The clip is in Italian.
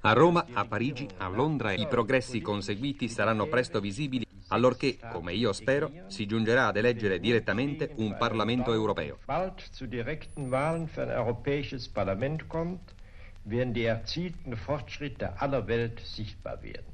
A Roma, a Parigi, a Londra i progressi conseguiti saranno presto visibili allorché, come io spero, si giungerà ad eleggere direttamente un Parlamento europeo. werden die erzielten Fortschritte aller Welt sichtbar werden.